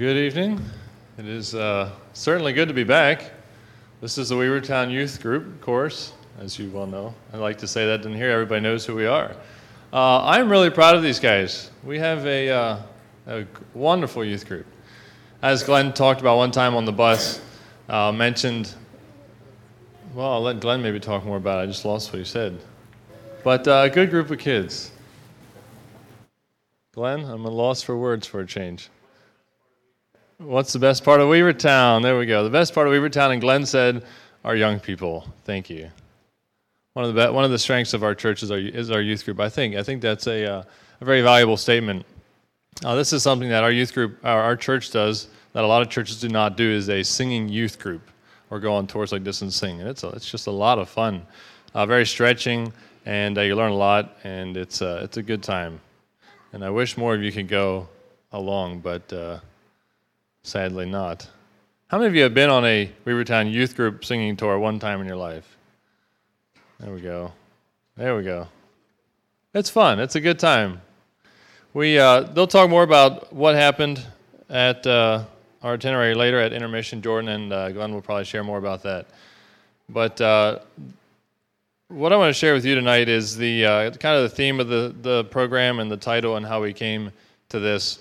Good evening. It is uh, certainly good to be back. This is the Weavertown Youth Group of course, as you well know. I like to say that in here, everybody knows who we are. Uh, I'm really proud of these guys. We have a, uh, a wonderful youth group. As Glenn talked about one time on the bus, uh, mentioned, well, I'll let Glenn maybe talk more about it. I just lost what he said. But uh, a good group of kids. Glenn, I'm a loss for words for a change. What's the best part of Weavertown? There we go. The best part of Weavertown, and Glenn said, are young people. Thank you. One of the be- one of the strengths of our church is our, is our youth group. I think I think that's a uh, a very valuable statement. Uh, this is something that our youth group, our, our church does that a lot of churches do not do is a singing youth group or go on tours like this and sing. And it's a, it's just a lot of fun, uh, very stretching, and uh, you learn a lot, and it's uh, it's a good time. And I wish more of you could go along, but uh, Sadly, not. How many of you have been on a Weavertown youth group singing tour one time in your life? There we go. There we go. It's fun. It's a good time. We uh, they'll talk more about what happened at uh, our itinerary later at intermission. Jordan and uh, Glenn will probably share more about that. But uh, what I want to share with you tonight is the uh, kind of the theme of the the program and the title and how we came to this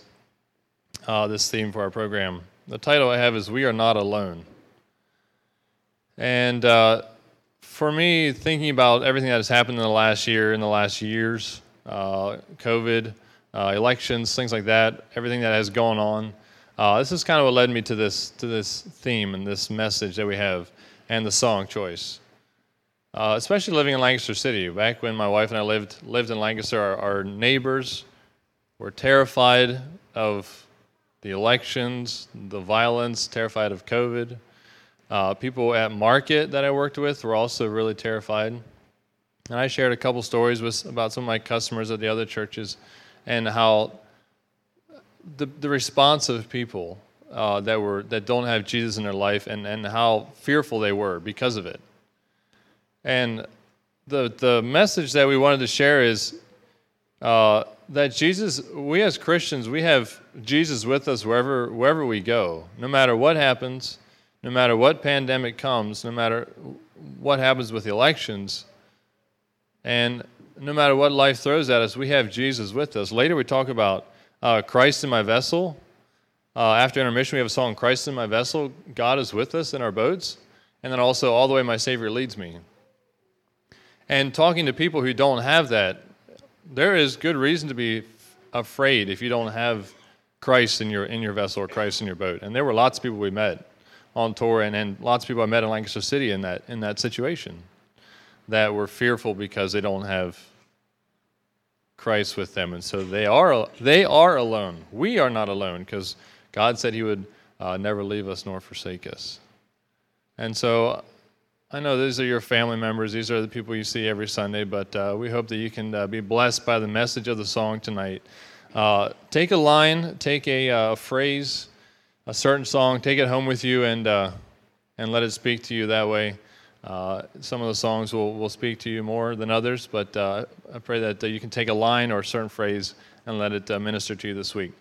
uh, this theme for our program. The title I have is We Are Not Alone. And uh, for me, thinking about everything that has happened in the last year, in the last years, uh, COVID, uh, elections, things like that, everything that has gone on, uh, this is kind of what led me to this, to this theme and this message that we have and the song choice. Uh, especially living in Lancaster City. Back when my wife and I lived, lived in Lancaster, our, our neighbors were terrified of the elections, the violence, terrified of COVID. Uh, people at market that I worked with were also really terrified. And I shared a couple stories with, about some of my customers at the other churches and how the, the response of people uh, that, were, that don't have Jesus in their life and, and how fearful they were because of it. And the, the message that we wanted to share is uh, that Jesus, we as Christians, we have Jesus with us wherever, wherever we go. No matter what happens, no matter what pandemic comes, no matter what happens with elections, and no matter what life throws at us, we have Jesus with us. Later, we talk about uh, Christ in my vessel. Uh, after intermission, we have a song, Christ in my vessel. God is with us in our boats. And then also, All the Way My Savior Leads Me. And talking to people who don't have that, there is good reason to be afraid if you don't have Christ in your in your vessel or Christ in your boat. And there were lots of people we met on tour, and, and lots of people I met in Lancaster City in that in that situation that were fearful because they don't have Christ with them, and so they are they are alone. We are not alone because God said He would uh, never leave us nor forsake us. And so I know these are your family members, these are the people you see every Sunday, but uh, we hope that you can uh, be blessed by the message of the song tonight. Uh, take a line, take a uh, phrase, a certain song, take it home with you, and, uh, and let it speak to you that way. Uh, some of the songs will, will speak to you more than others, but I pray that you can take a line or a certain phrase and let it minister to you this week.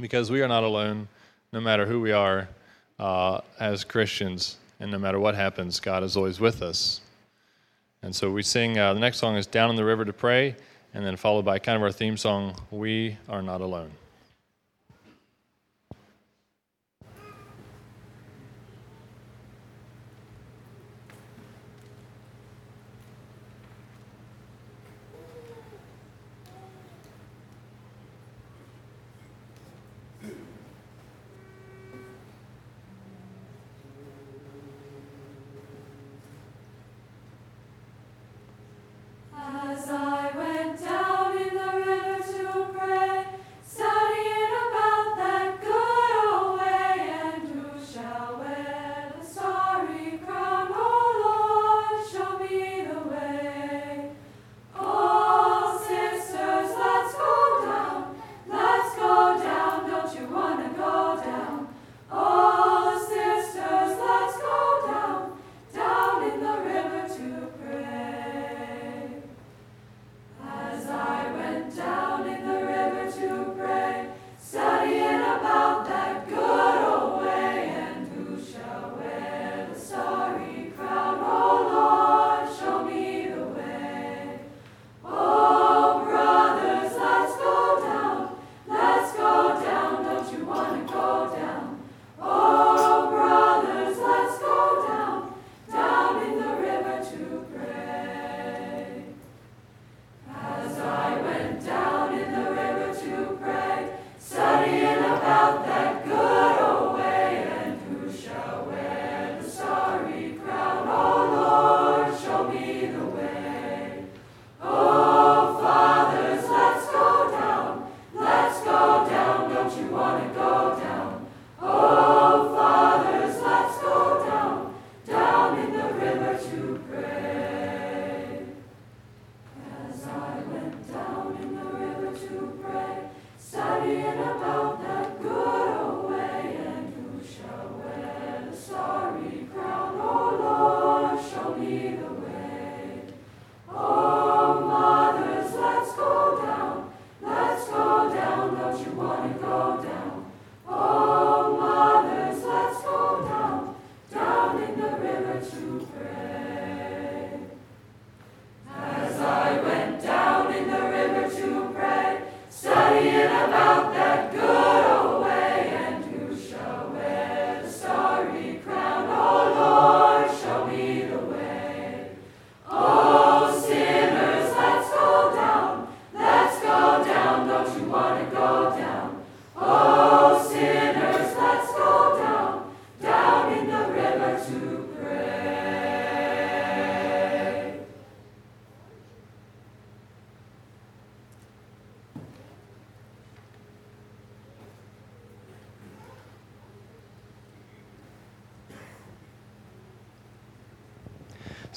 Because we are not alone, no matter who we are as Christians. And no matter what happens, God is always with us. And so we sing, uh, the next song is Down in the River to Pray, and then followed by kind of our theme song, We Are Not Alone.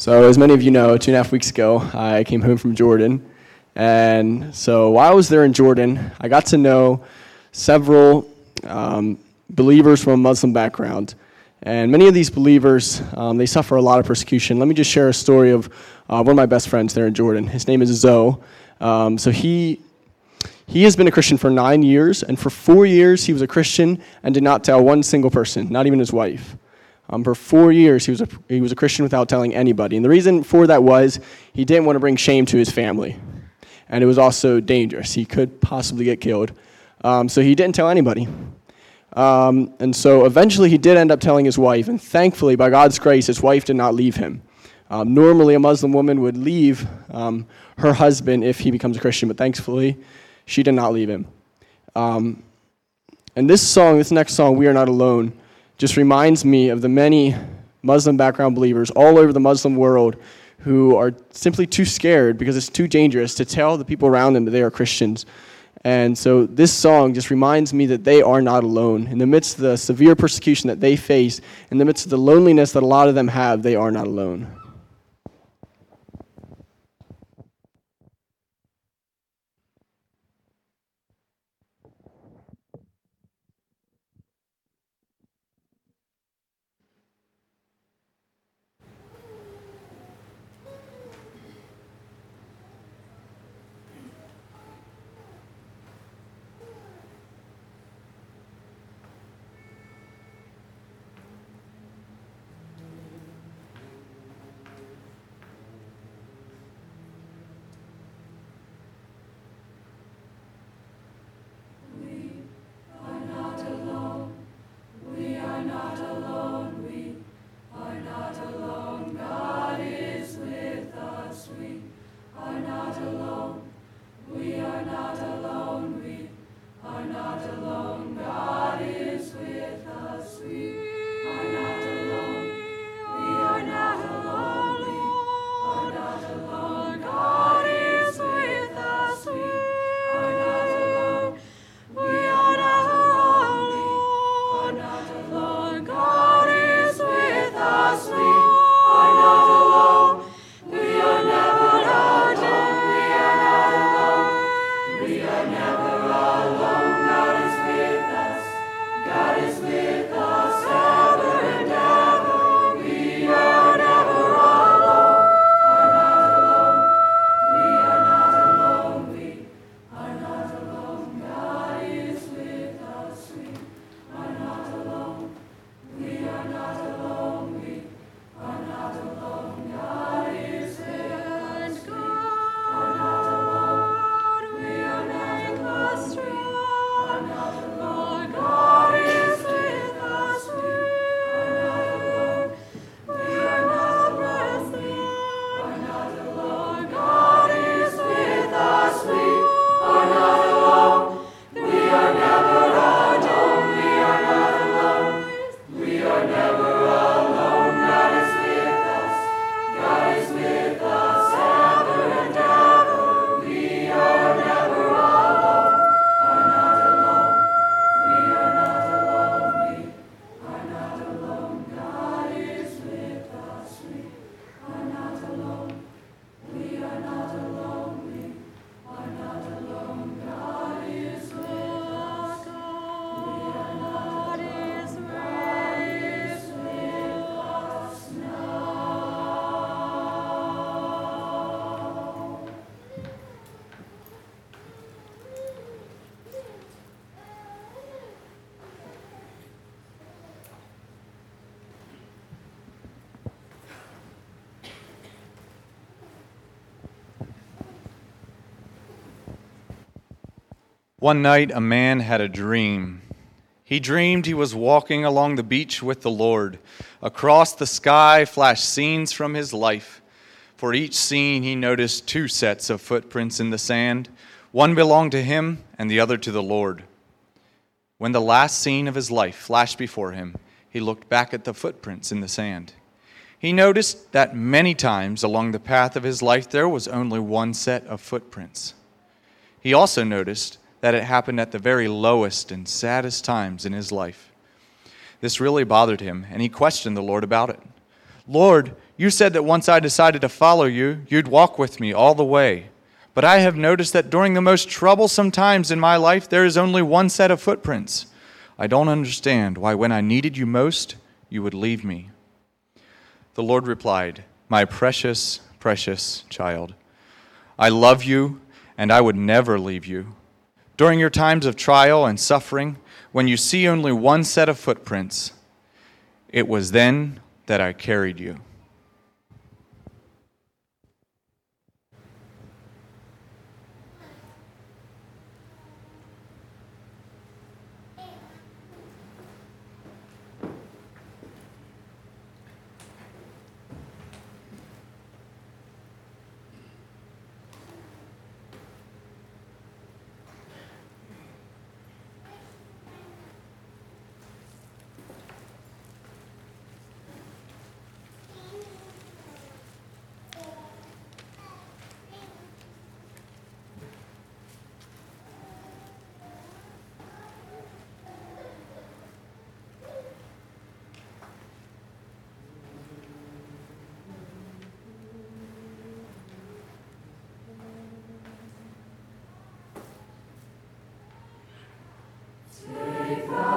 So, as many of you know, two and a half weeks ago, I came home from Jordan. And so, while I was there in Jordan, I got to know several um, believers from a Muslim background. And many of these believers, um, they suffer a lot of persecution. Let me just share a story of uh, one of my best friends there in Jordan. His name is Zoe. Um, so he he has been a Christian for nine years, and for four years he was a Christian and did not tell one single person, not even his wife. Um, for four years he was, a, he was a Christian without telling anybody. And the reason for that was he didn't want to bring shame to his family. And it was also dangerous. He could possibly get killed. Um, so he didn't tell anybody. Um, and so eventually he did end up telling his wife, and thankfully, by God's grace, his wife did not leave him. Um, normally, a Muslim woman would leave um, her husband if he becomes a Christian, but thankfully, she did not leave him. Um, and this song, this next song, We Are Not Alone, just reminds me of the many Muslim background believers all over the Muslim world who are simply too scared because it's too dangerous to tell the people around them that they are Christians. And so this song just reminds me that they are not alone. In the midst of the severe persecution that they face, in the midst of the loneliness that a lot of them have, they are not alone. One night, a man had a dream. He dreamed he was walking along the beach with the Lord. Across the sky flashed scenes from his life. For each scene, he noticed two sets of footprints in the sand. One belonged to him, and the other to the Lord. When the last scene of his life flashed before him, he looked back at the footprints in the sand. He noticed that many times along the path of his life there was only one set of footprints. He also noticed that it happened at the very lowest and saddest times in his life. This really bothered him, and he questioned the Lord about it. Lord, You said that once I decided to follow you, you'd walk with me all the way. But I have noticed that during the most troublesome times in my life, there is only one set of footprints. I don't understand why, when I needed you most, you would leave me. The Lord replied, My precious, precious child, I love you, and I would never leave you. During your times of trial and suffering, when you see only one set of footprints, it was then that I carried you. O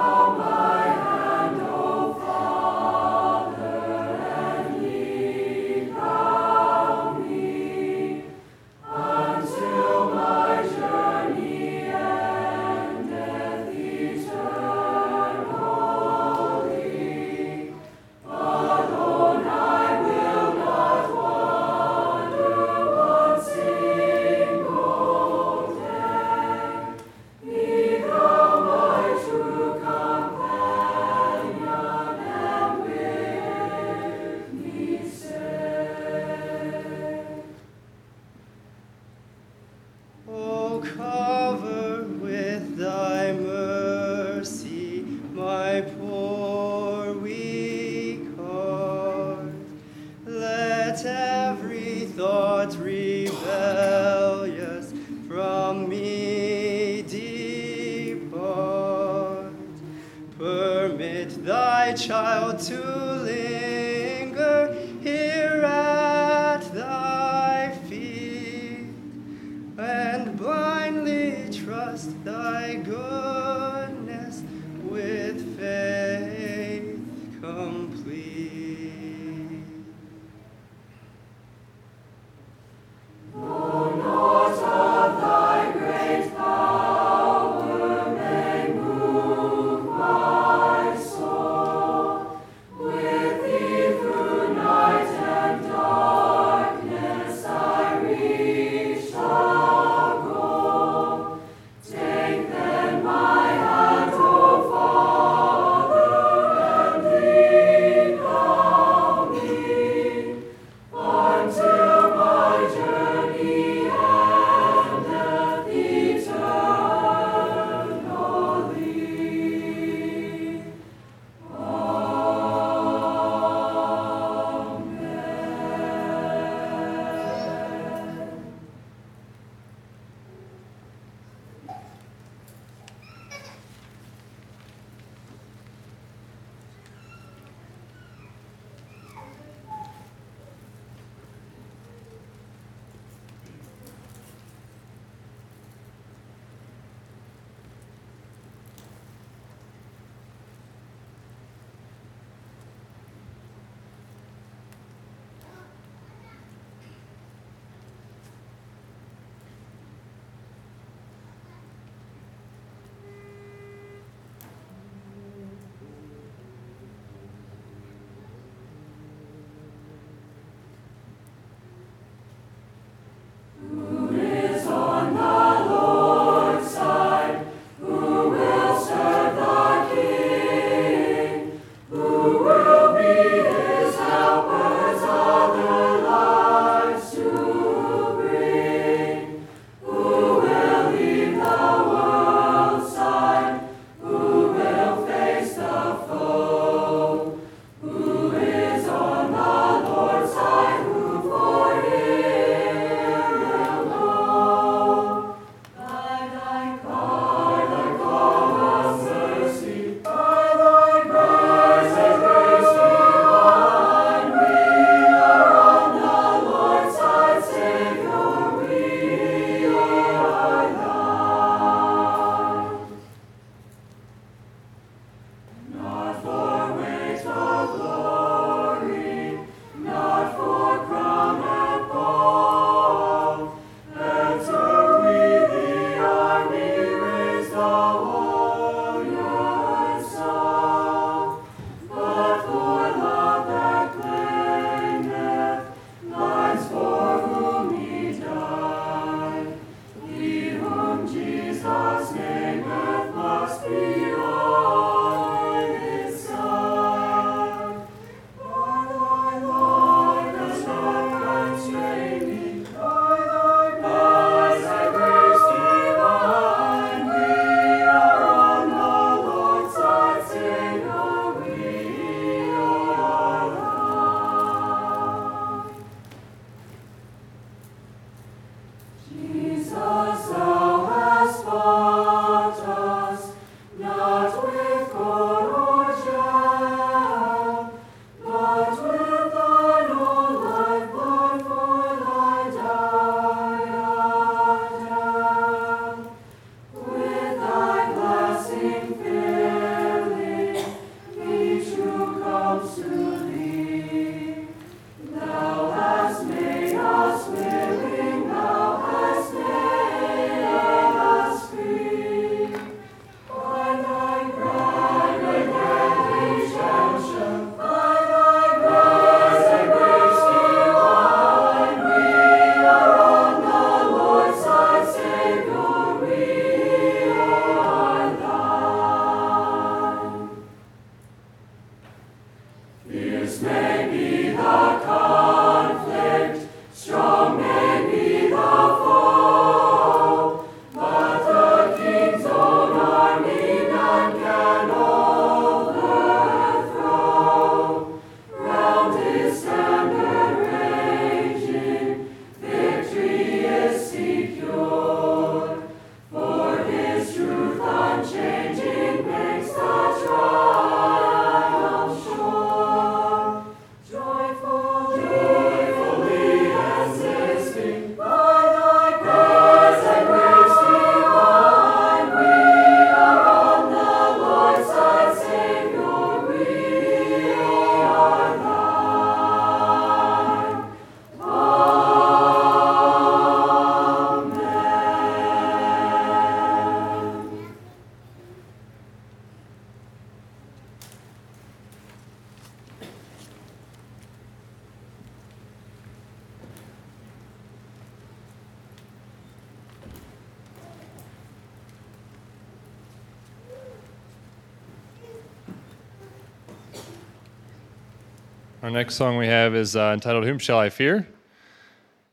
song we have is uh, entitled Whom Shall I Fear?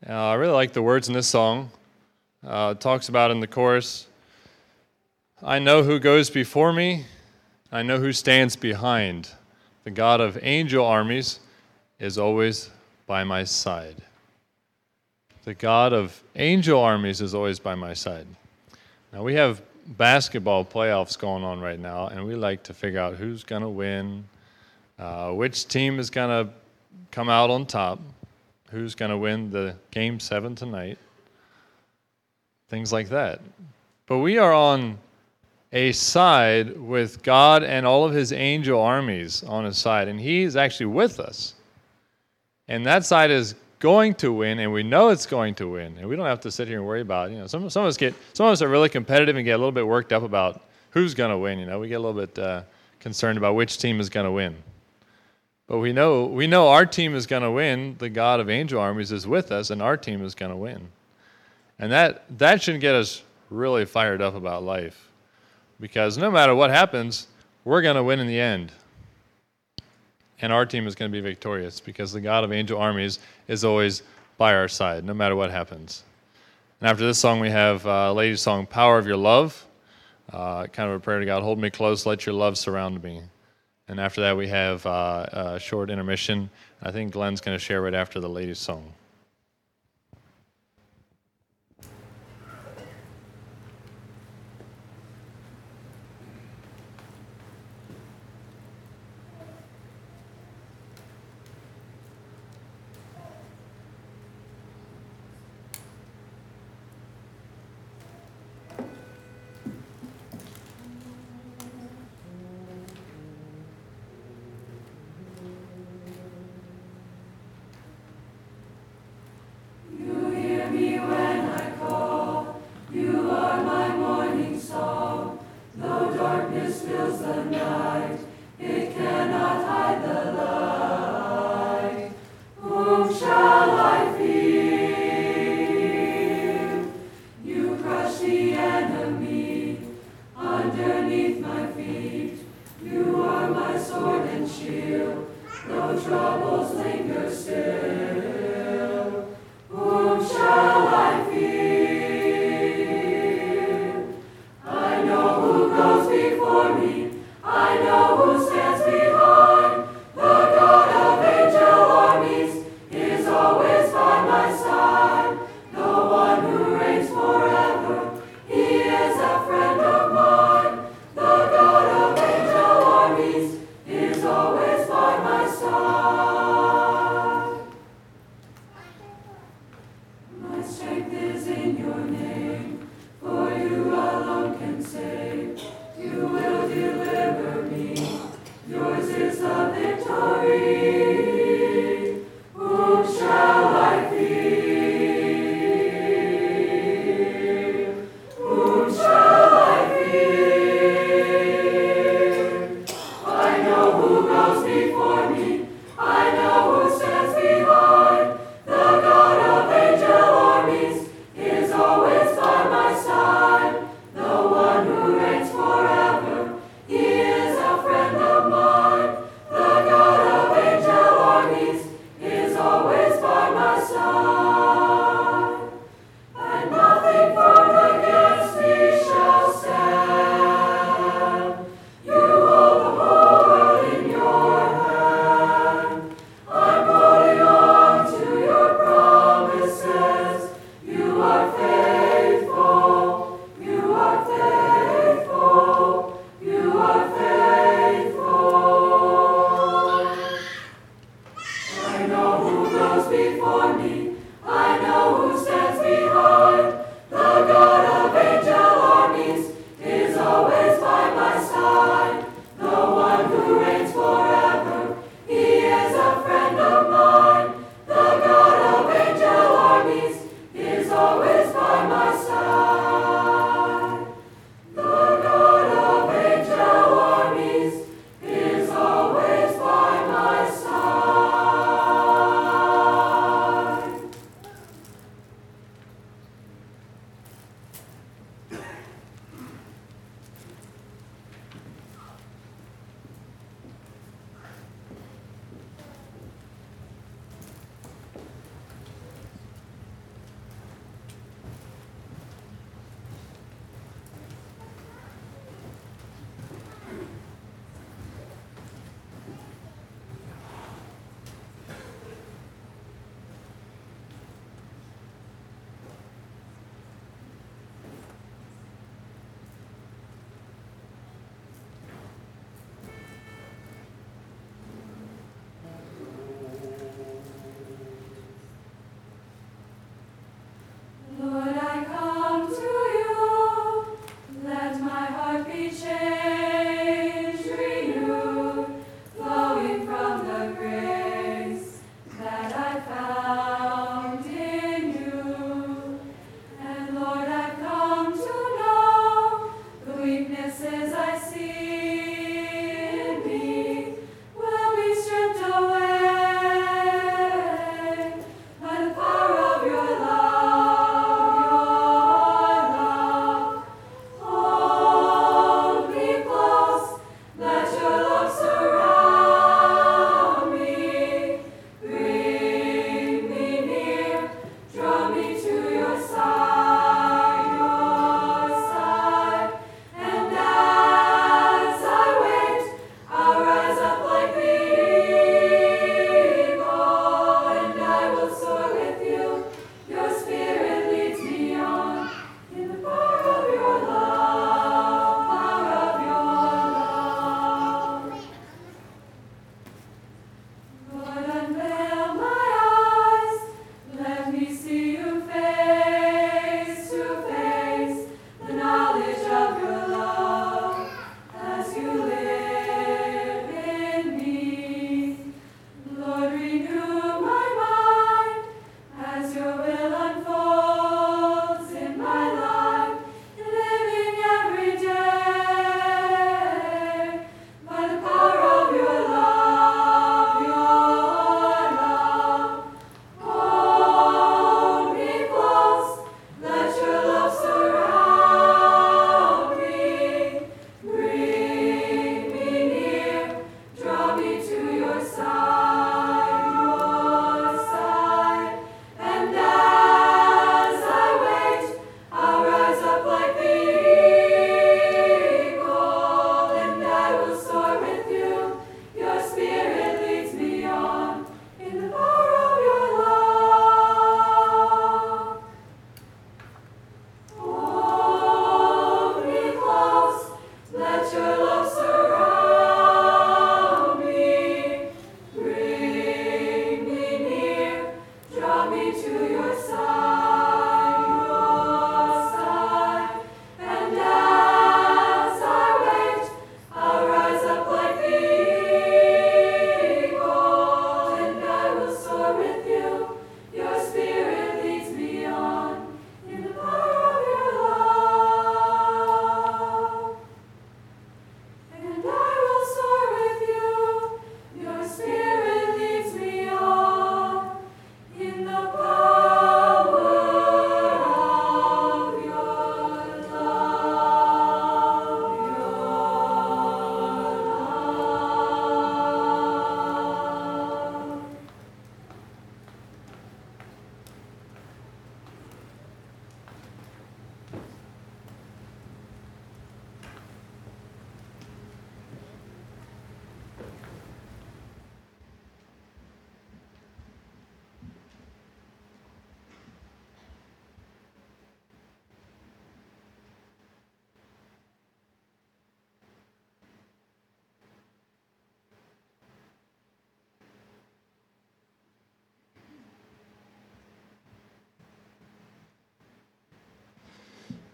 Uh, I really like the words in this song. Uh, it talks about in the chorus I know who goes before me, I know who stands behind. The God of angel armies is always by my side. The God of angel armies is always by my side. Now, we have basketball playoffs going on right now, and we like to figure out who's going to win, uh, which team is going to come out on top, who's going to win the game seven tonight, things like that. But we are on a side with God and all of his angel armies on his side, and he's actually with us. And that side is going to win, and we know it's going to win, and we don't have to sit here and worry about. You know, some some of us get some of us are really competitive and get a little bit worked up about who's going to win. You know, we get a little bit uh, concerned about which team is going to win. But we know we know our team is going to win. The God of angel armies is with us, and our team is going to win. And that that should get us really fired up about life, because no matter what happens, we're going to win in the end and our team is going to be victorious because the God of angel armies is always by our side, no matter what happens. And after this song, we have uh, lady's song, Power of Your Love, uh, kind of a prayer to God, hold me close, let your love surround me. And after that, we have uh, a short intermission. I think Glenn's going to share right after the lady's song.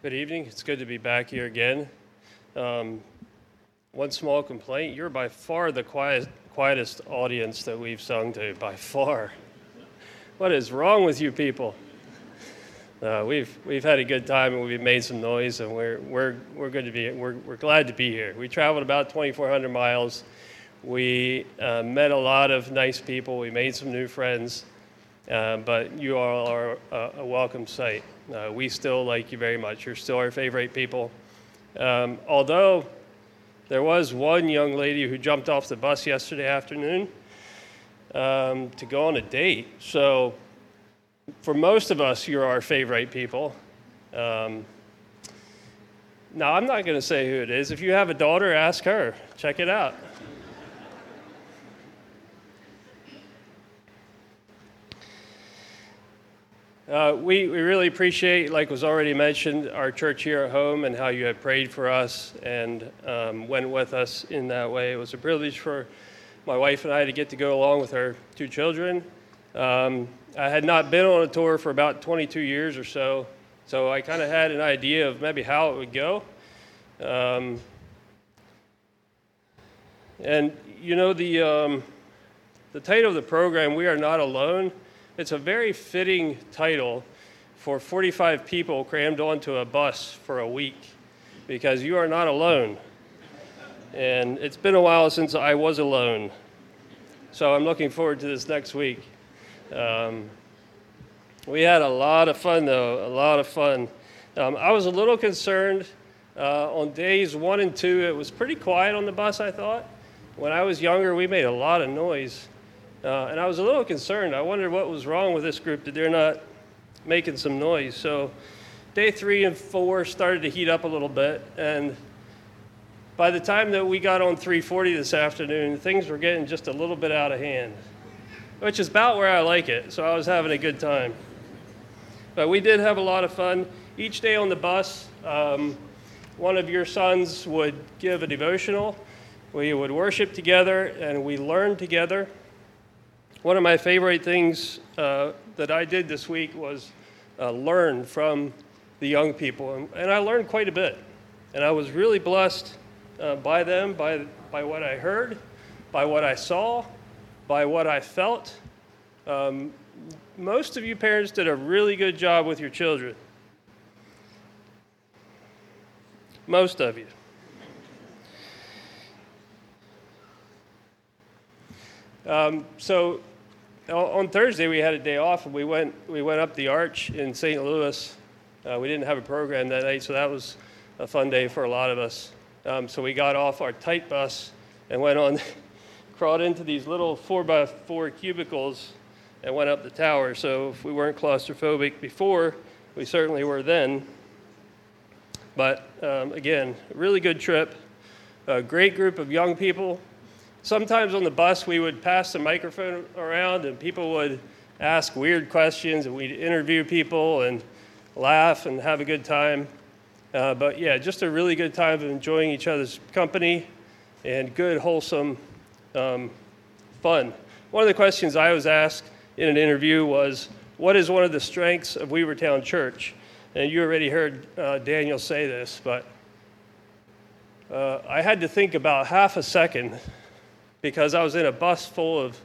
Good evening. It's good to be back here again. Um, one small complaint you're by far the quiet, quietest audience that we've sung to, by far. What is wrong with you people? Uh, we've, we've had a good time and we've made some noise, and we're, we're, we're, good to be, we're, we're glad to be here. We traveled about 2,400 miles. We uh, met a lot of nice people, we made some new friends, uh, but you all are a, a welcome sight. Uh, we still like you very much. You're still our favorite people. Um, although there was one young lady who jumped off the bus yesterday afternoon um, to go on a date. So, for most of us, you're our favorite people. Um, now, I'm not going to say who it is. If you have a daughter, ask her. Check it out. Uh, we, we really appreciate, like was already mentioned, our church here at home and how you have prayed for us and um, went with us in that way. It was a privilege for my wife and I to get to go along with our two children. Um, I had not been on a tour for about 22 years or so, so I kind of had an idea of maybe how it would go. Um, and you know, the, um, the title of the program, We Are Not Alone, it's a very fitting title for 45 people crammed onto a bus for a week because you are not alone. And it's been a while since I was alone. So I'm looking forward to this next week. Um, we had a lot of fun, though, a lot of fun. Um, I was a little concerned uh, on days one and two. It was pretty quiet on the bus, I thought. When I was younger, we made a lot of noise. Uh, and I was a little concerned. I wondered what was wrong with this group that they're not making some noise. So day three and four started to heat up a little bit. And by the time that we got on 340 this afternoon, things were getting just a little bit out of hand, which is about where I like it. So I was having a good time. But we did have a lot of fun. Each day on the bus, um, one of your sons would give a devotional. We would worship together and we learned together. One of my favorite things uh, that I did this week was uh, learn from the young people, and, and, I learned quite a bit. And I was really blessed uh, by them, by, by what I heard, by what I saw, by what I felt. Um, most of you parents did a really good job with your children. Most of you. Um, so on Thursday we had a day off and we went we went up the arch in St. Louis. Uh, we didn't have a program that night, so that was a fun day for a lot of us. Um, so we got off our tight bus and went on, crawled into these little four by four cubicles and went up the tower. So if we weren't claustrophobic before, we certainly were then. But um, again, really good trip. A great group of young people sometimes on the bus we would pass the microphone around and people would ask weird questions and we'd interview people and laugh and have a good time. Uh, but yeah, just a really good time of enjoying each other's company and good, wholesome um, fun. One of the questions I was asked in an interview was, What is one of the strengths of Weavertown Church? And you already heard uh, Daniel say this, but uh, I had to think about half a second because I was in a bus full of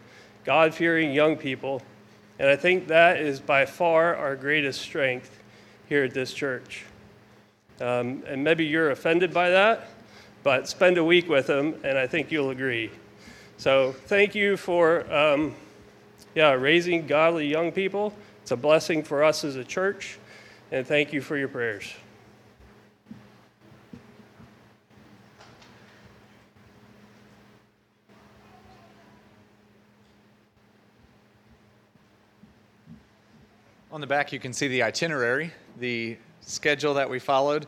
God fearing young people. And I think that is by far our greatest strength here at this church. Um, and maybe you're offended by that, but spend a week with them, and I think you'll agree. So thank you for um, yeah, raising godly young people. It's a blessing for us as a church, and thank you for your prayers. On the back, you can see the itinerary, the schedule that we followed.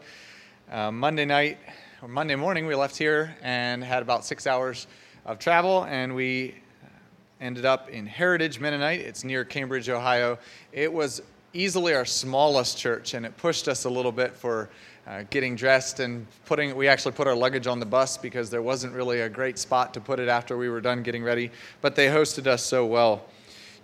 Uh, Monday night, or Monday morning, we left here and had about six hours of travel, and we ended up in Heritage Mennonite. It's near Cambridge, Ohio. It was easily our smallest church, and it pushed us a little bit for uh, getting dressed and putting. We actually put our luggage on the bus because there wasn't really a great spot to put it after we were done getting ready. But they hosted us so well.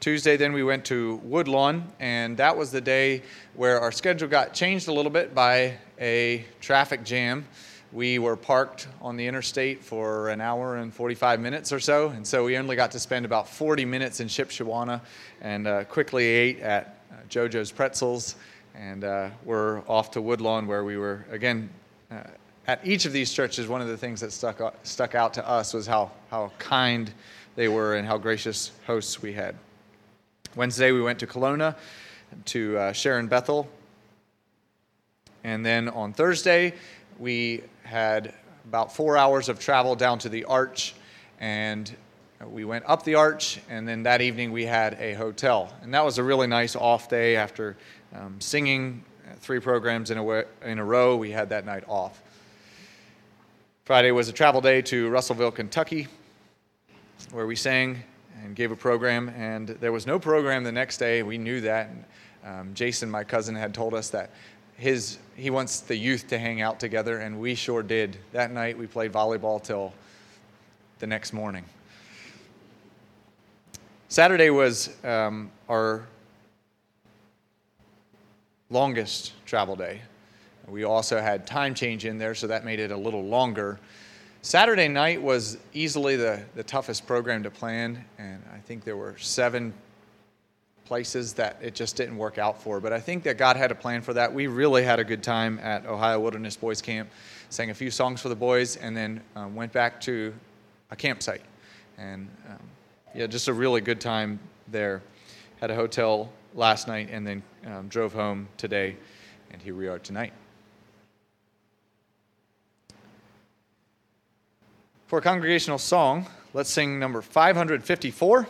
Tuesday, then we went to Woodlawn, and that was the day where our schedule got changed a little bit by a traffic jam. We were parked on the interstate for an hour and 45 minutes or so, and so we only got to spend about 40 minutes in Shipshewana and uh, quickly ate at uh, JoJo's Pretzels, and uh, we're off to Woodlawn where we were, again, uh, at each of these churches, one of the things that stuck, out- stuck out to us was how, how kind they were and how gracious hosts we had. Wednesday, we went to Kalona to uh, Sharon Bethel. And then on Thursday, we had about four hours of travel down to the Arch, and we went up the Arch, and then that evening we had a hotel. And that was a really nice off day after um, singing three programs in a, wa- in a row. We had that night off. Friday was a travel day to Russellville, Kentucky, where we sang and gave a program. And there was no program the next day. We knew that. And, um, Jason, my cousin, had told us that his he wants the youth to hang out together, and we sure did. That night we played volleyball till the next morning. Saturday was um, our longest travel day. We also had time change in there, so that made it a little longer. Saturday night was easily the, the toughest program to plan, and I think there were seven places that it just didn't work out for. But I think that God had a plan for that. We really had a good time at Ohio Wilderness Boys Camp, sang a few songs for the boys, and then um, went back to a campsite. And um, yeah, just a really good time there. Had a hotel last night and then um, drove home today, and here we are tonight. For a congregational song, let's sing number 554.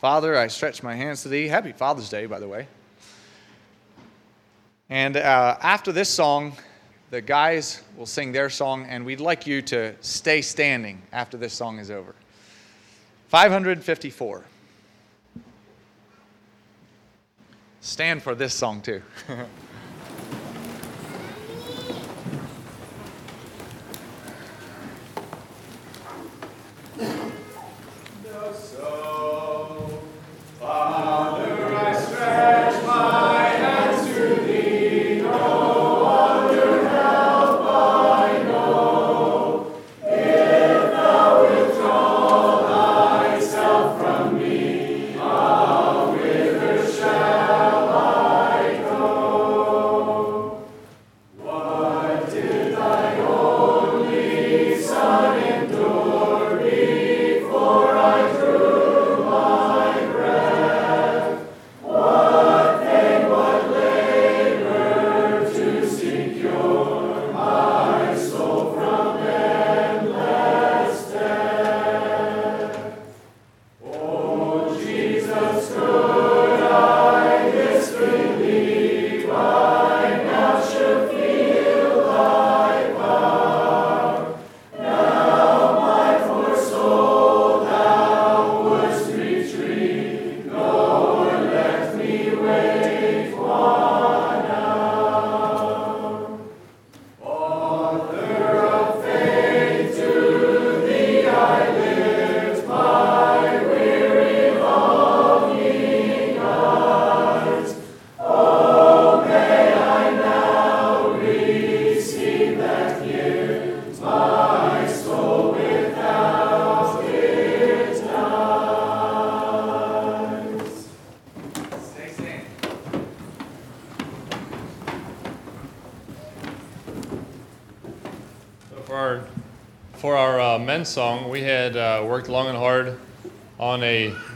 Father, I stretch my hands to thee. Happy Father's Day, by the way. And uh, after this song, the guys will sing their song, and we'd like you to stay standing after this song is over. 554. Stand for this song, too.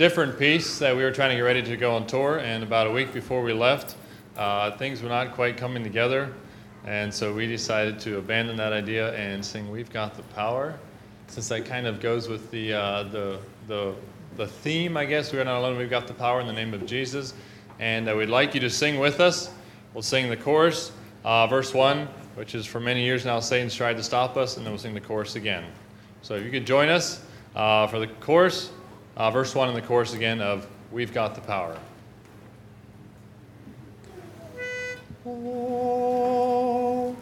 different piece that we were trying to get ready to go on tour. And about a week before we left, uh, things were not quite coming together. And so we decided to abandon that idea and sing We've Got the Power. Since that kind of goes with the, uh, the, the, the theme, I guess, we are not alone, we've got the power in the name of Jesus. And uh, we'd like you to sing with us. We'll sing the chorus, uh, verse 1, which is for many years now Satan's tried to stop us, and then we'll sing the chorus again. So if you could join us uh, for the chorus, uh, verse 1 in the chorus again of We've Got the Power. Oh,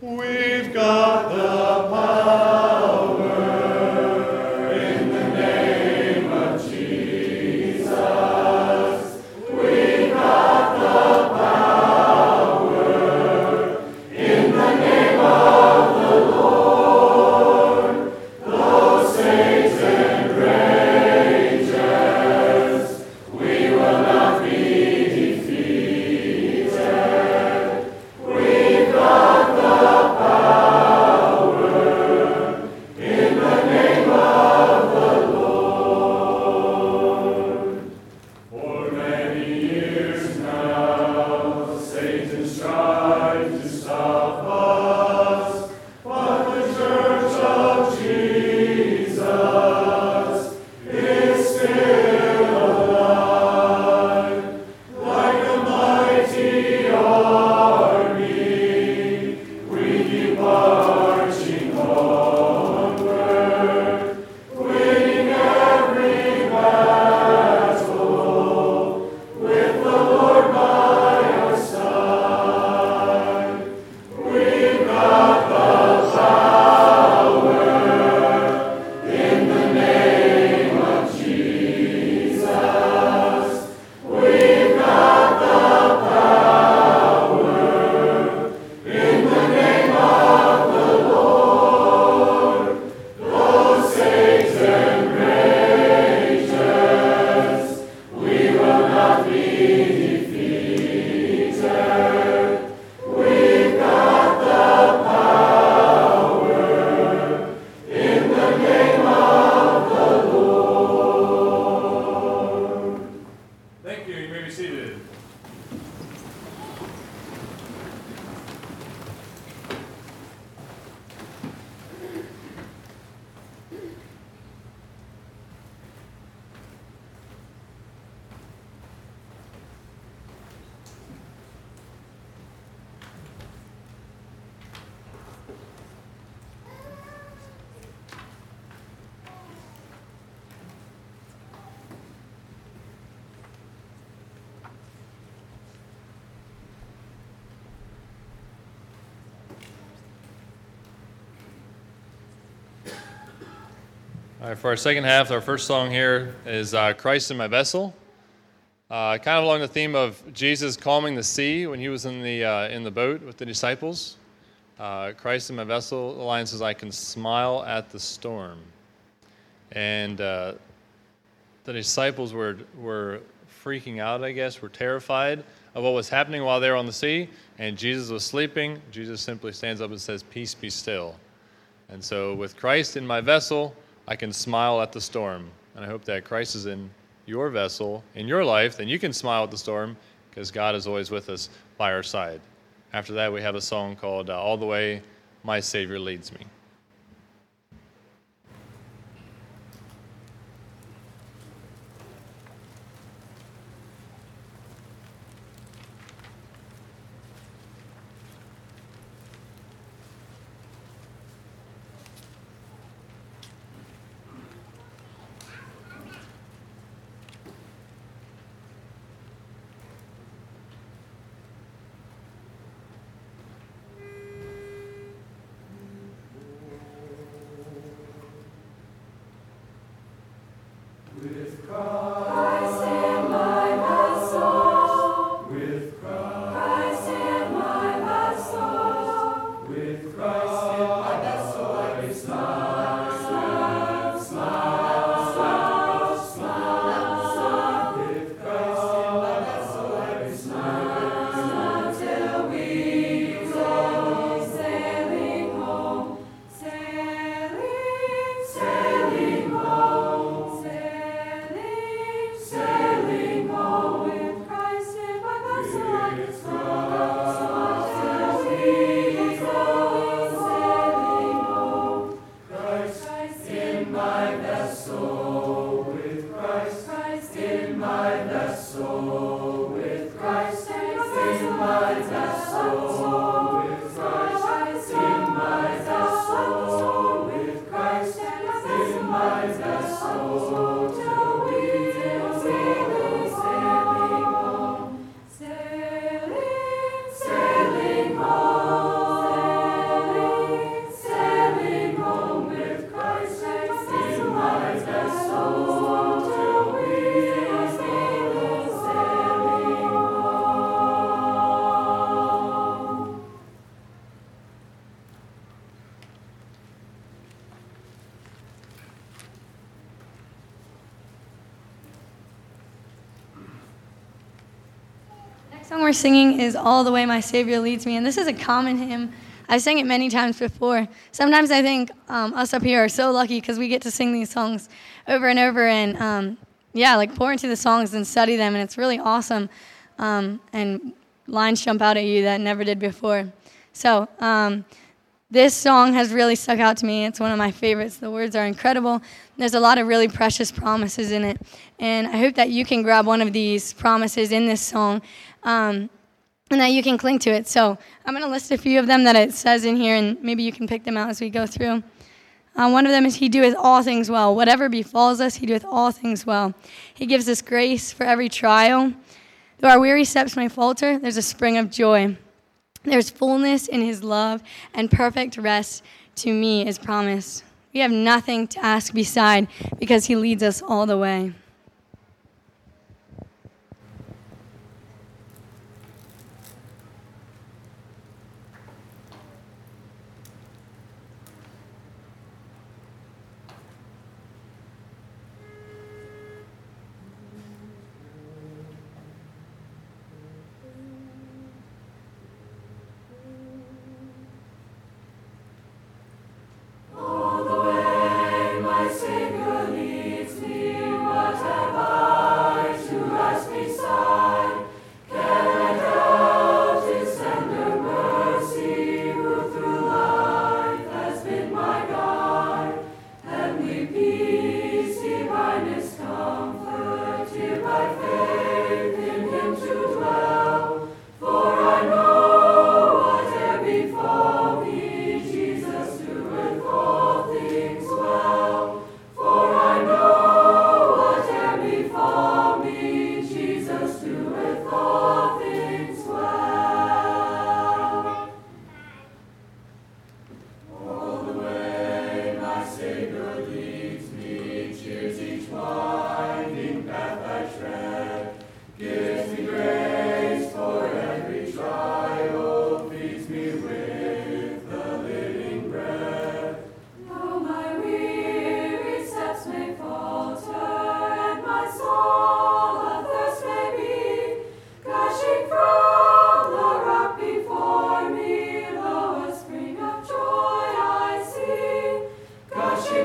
we've got the power for our second half, our first song here is uh, Christ in My Vessel. Uh, kind of along the theme of Jesus calming the sea when he was in the, uh, in the boat with the disciples. Uh, Christ in My Vessel, the line says, I can smile at the storm. And uh, the disciples were, were freaking out, I guess, were terrified of what was happening while they were on the sea. And Jesus was sleeping. Jesus simply stands up and says, Peace be still. And so, with Christ in my vessel, I can smile at the storm. And I hope that Christ is in your vessel, in your life, then you can smile at the storm because God is always with us by our side. After that, we have a song called uh, All the Way My Savior Leads Me. We're singing is All the Way My Savior Leads Me, and this is a common hymn. I've sang it many times before. Sometimes I think um, us up here are so lucky because we get to sing these songs over and over and, um, yeah, like pour into the songs and study them, and it's really awesome. Um, and lines jump out at you that never did before. So, um, this song has really stuck out to me. It's one of my favorites. The words are incredible. There's a lot of really precious promises in it. And I hope that you can grab one of these promises in this song um, and that you can cling to it. So I'm going to list a few of them that it says in here, and maybe you can pick them out as we go through. Uh, one of them is He doeth all things well. Whatever befalls us, He doeth all things well. He gives us grace for every trial. Though our weary steps may falter, there's a spring of joy. There's fullness in his love, and perfect rest to me is promised. We have nothing to ask beside because he leads us all the way.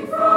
sing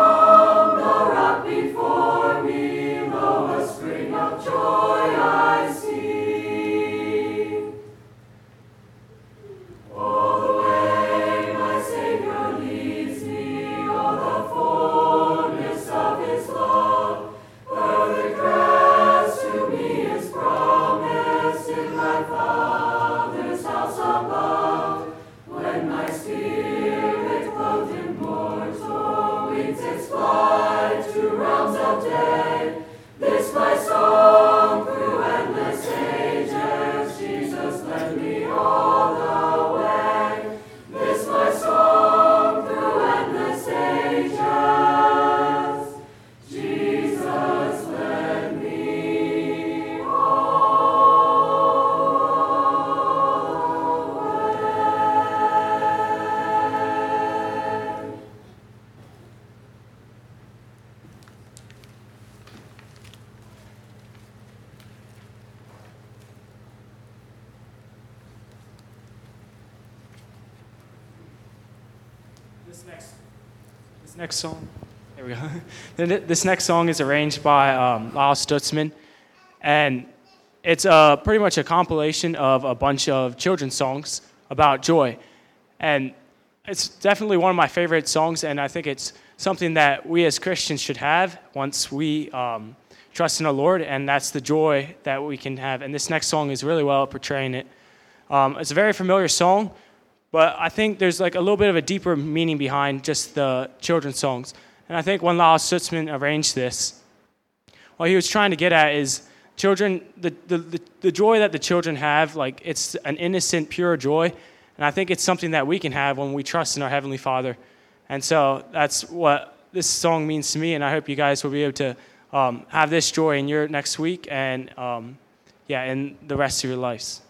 This next song is arranged by um, Lyle Stutzman, and it's a pretty much a compilation of a bunch of children's songs about joy. And it's definitely one of my favorite songs, and I think it's something that we as Christians should have once we um, trust in the Lord, and that's the joy that we can have. And this next song is really well portraying it. Um, it's a very familiar song, but I think there's like a little bit of a deeper meaning behind just the children's songs. And I think when Lars Stutzman arranged this, what he was trying to get at is children, the, the, the, the joy that the children have, like it's an innocent, pure joy. And I think it's something that we can have when we trust in our Heavenly Father. And so that's what this song means to me. And I hope you guys will be able to um, have this joy in your next week and, um, yeah, in the rest of your lives.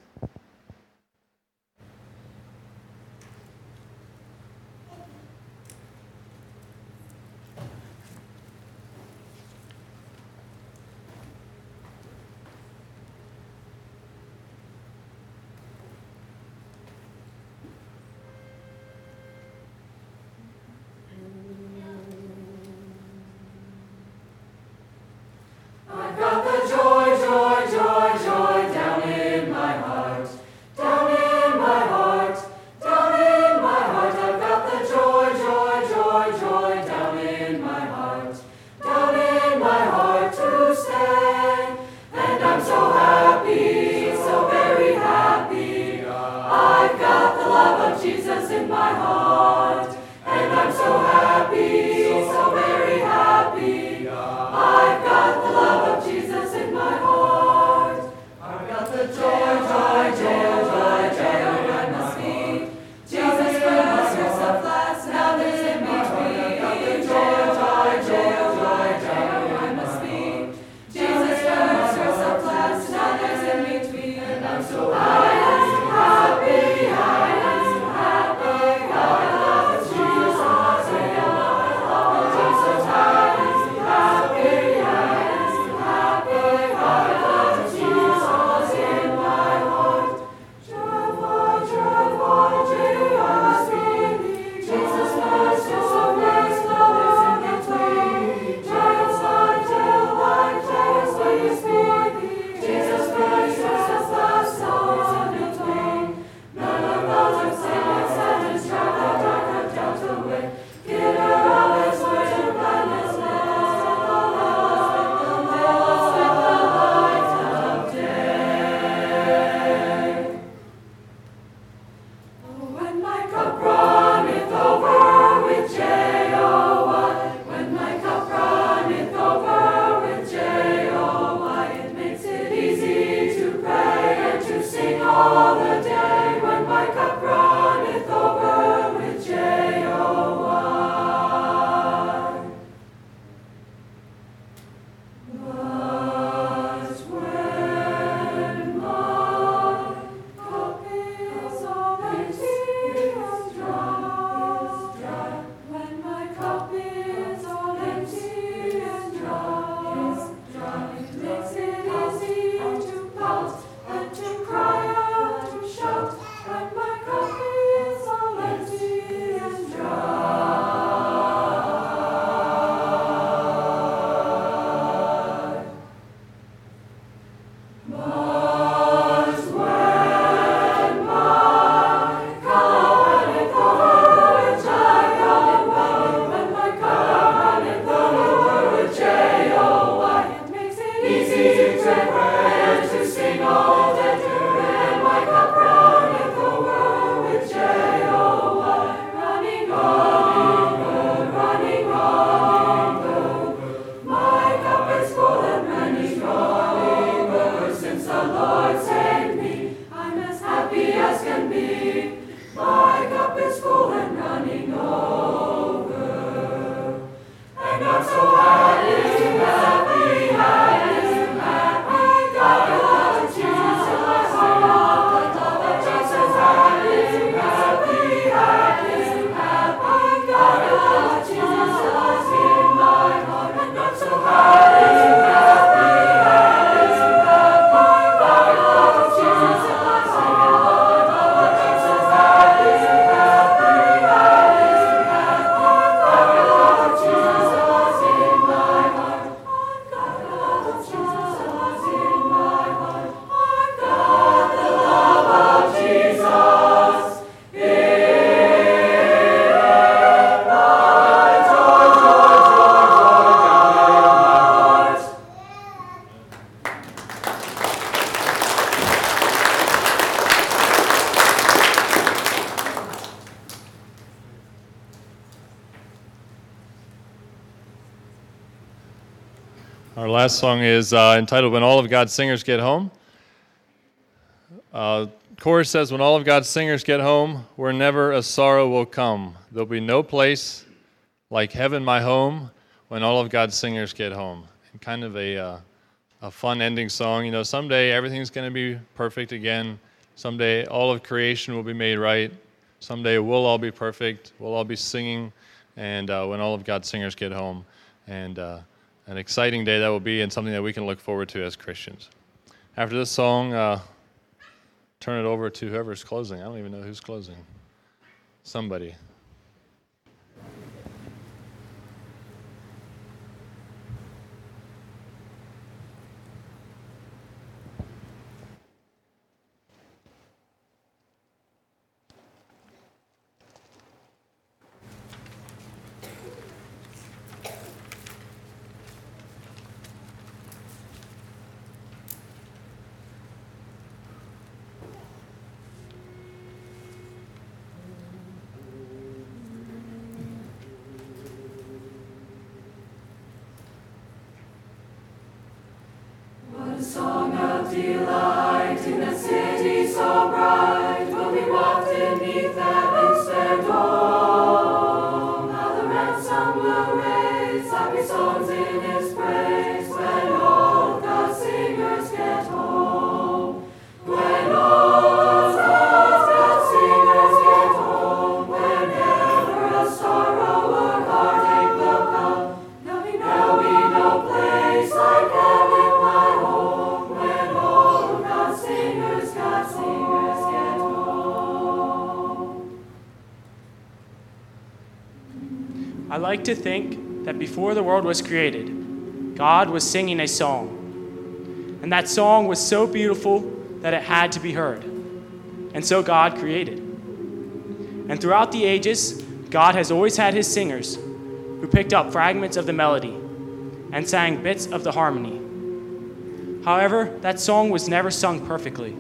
Last song is uh, entitled When All of God's Singers Get Home. Uh, chorus says, When all of God's singers get home, where never a sorrow will come. There'll be no place like heaven, my home, when all of God's singers get home. And kind of a, uh, a fun ending song. You know, someday everything's going to be perfect again. Someday all of creation will be made right. Someday we'll all be perfect. We'll all be singing. And uh, when all of God's singers get home. And uh, an exciting day that will be, and something that we can look forward to as Christians. After this song, uh, turn it over to whoever's closing. I don't even know who's closing. Somebody. Like to think that before the world was created, God was singing a song. And that song was so beautiful that it had to be heard. And so God created. And throughout the ages, God has always had his singers who picked up fragments of the melody and sang bits of the harmony. However, that song was never sung perfectly.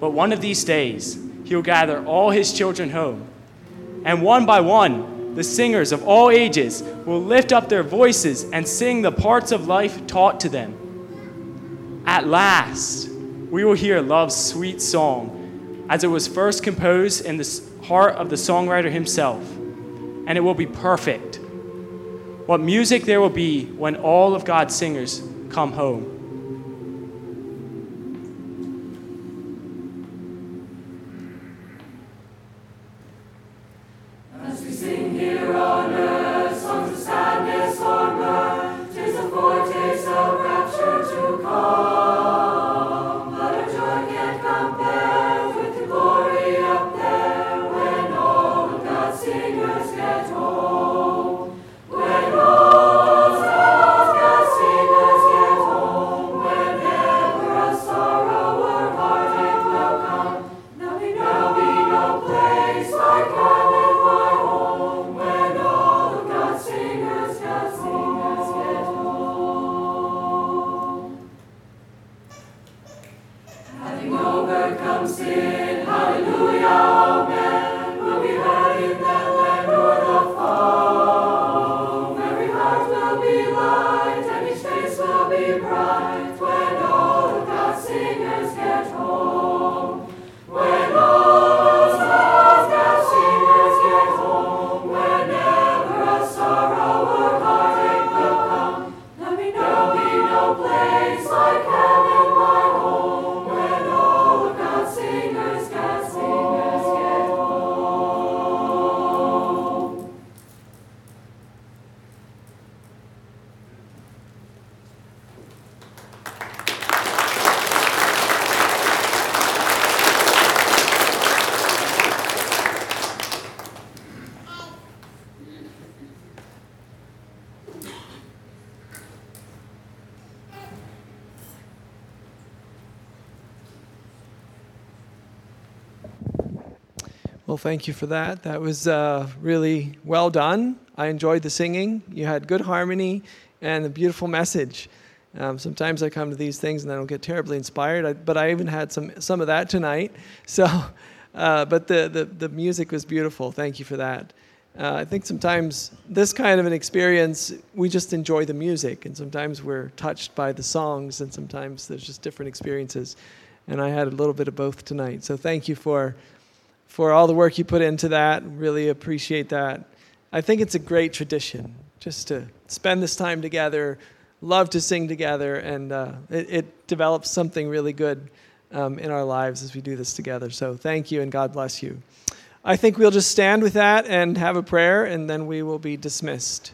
But one of these days, he'll gather all his children home and one by one, the singers of all ages will lift up their voices and sing the parts of life taught to them. At last, we will hear love's sweet song as it was first composed in the heart of the songwriter himself, and it will be perfect. What music there will be when all of God's singers come home. Thank you for that. That was uh, really well done. I enjoyed the singing. You had good harmony and a beautiful message. Um, sometimes I come to these things and I don't get terribly inspired, I, but I even had some some of that tonight. So, uh, but the, the the music was beautiful. Thank you for that. Uh, I think sometimes this kind of an experience, we just enjoy the music, and sometimes we're touched by the songs, and sometimes there's just different experiences. And I had a little bit of both tonight. So thank you for for all the work you put into that. Really appreciate that. I think it's a great tradition just to spend this time together, love to sing together, and uh, it, it, develops something really good um, in our lives as we do this together. So thank you, and God bless you. I think we'll just stand with that and have a prayer, and then we will be dismissed.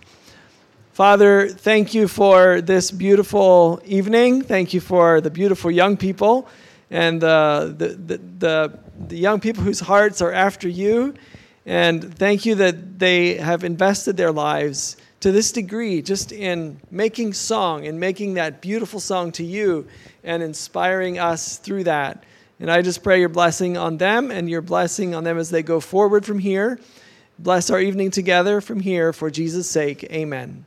Father, thank you for this beautiful evening. Thank you for the beautiful young people and uh, the, the, the, the young people whose hearts are after you. And thank you that they have invested their lives to this degree just in making song and making that beautiful song to you and inspiring us through that. And I just pray your blessing on them and your blessing on them as they go forward from here. Bless our evening together from here for Jesus' sake. Amen.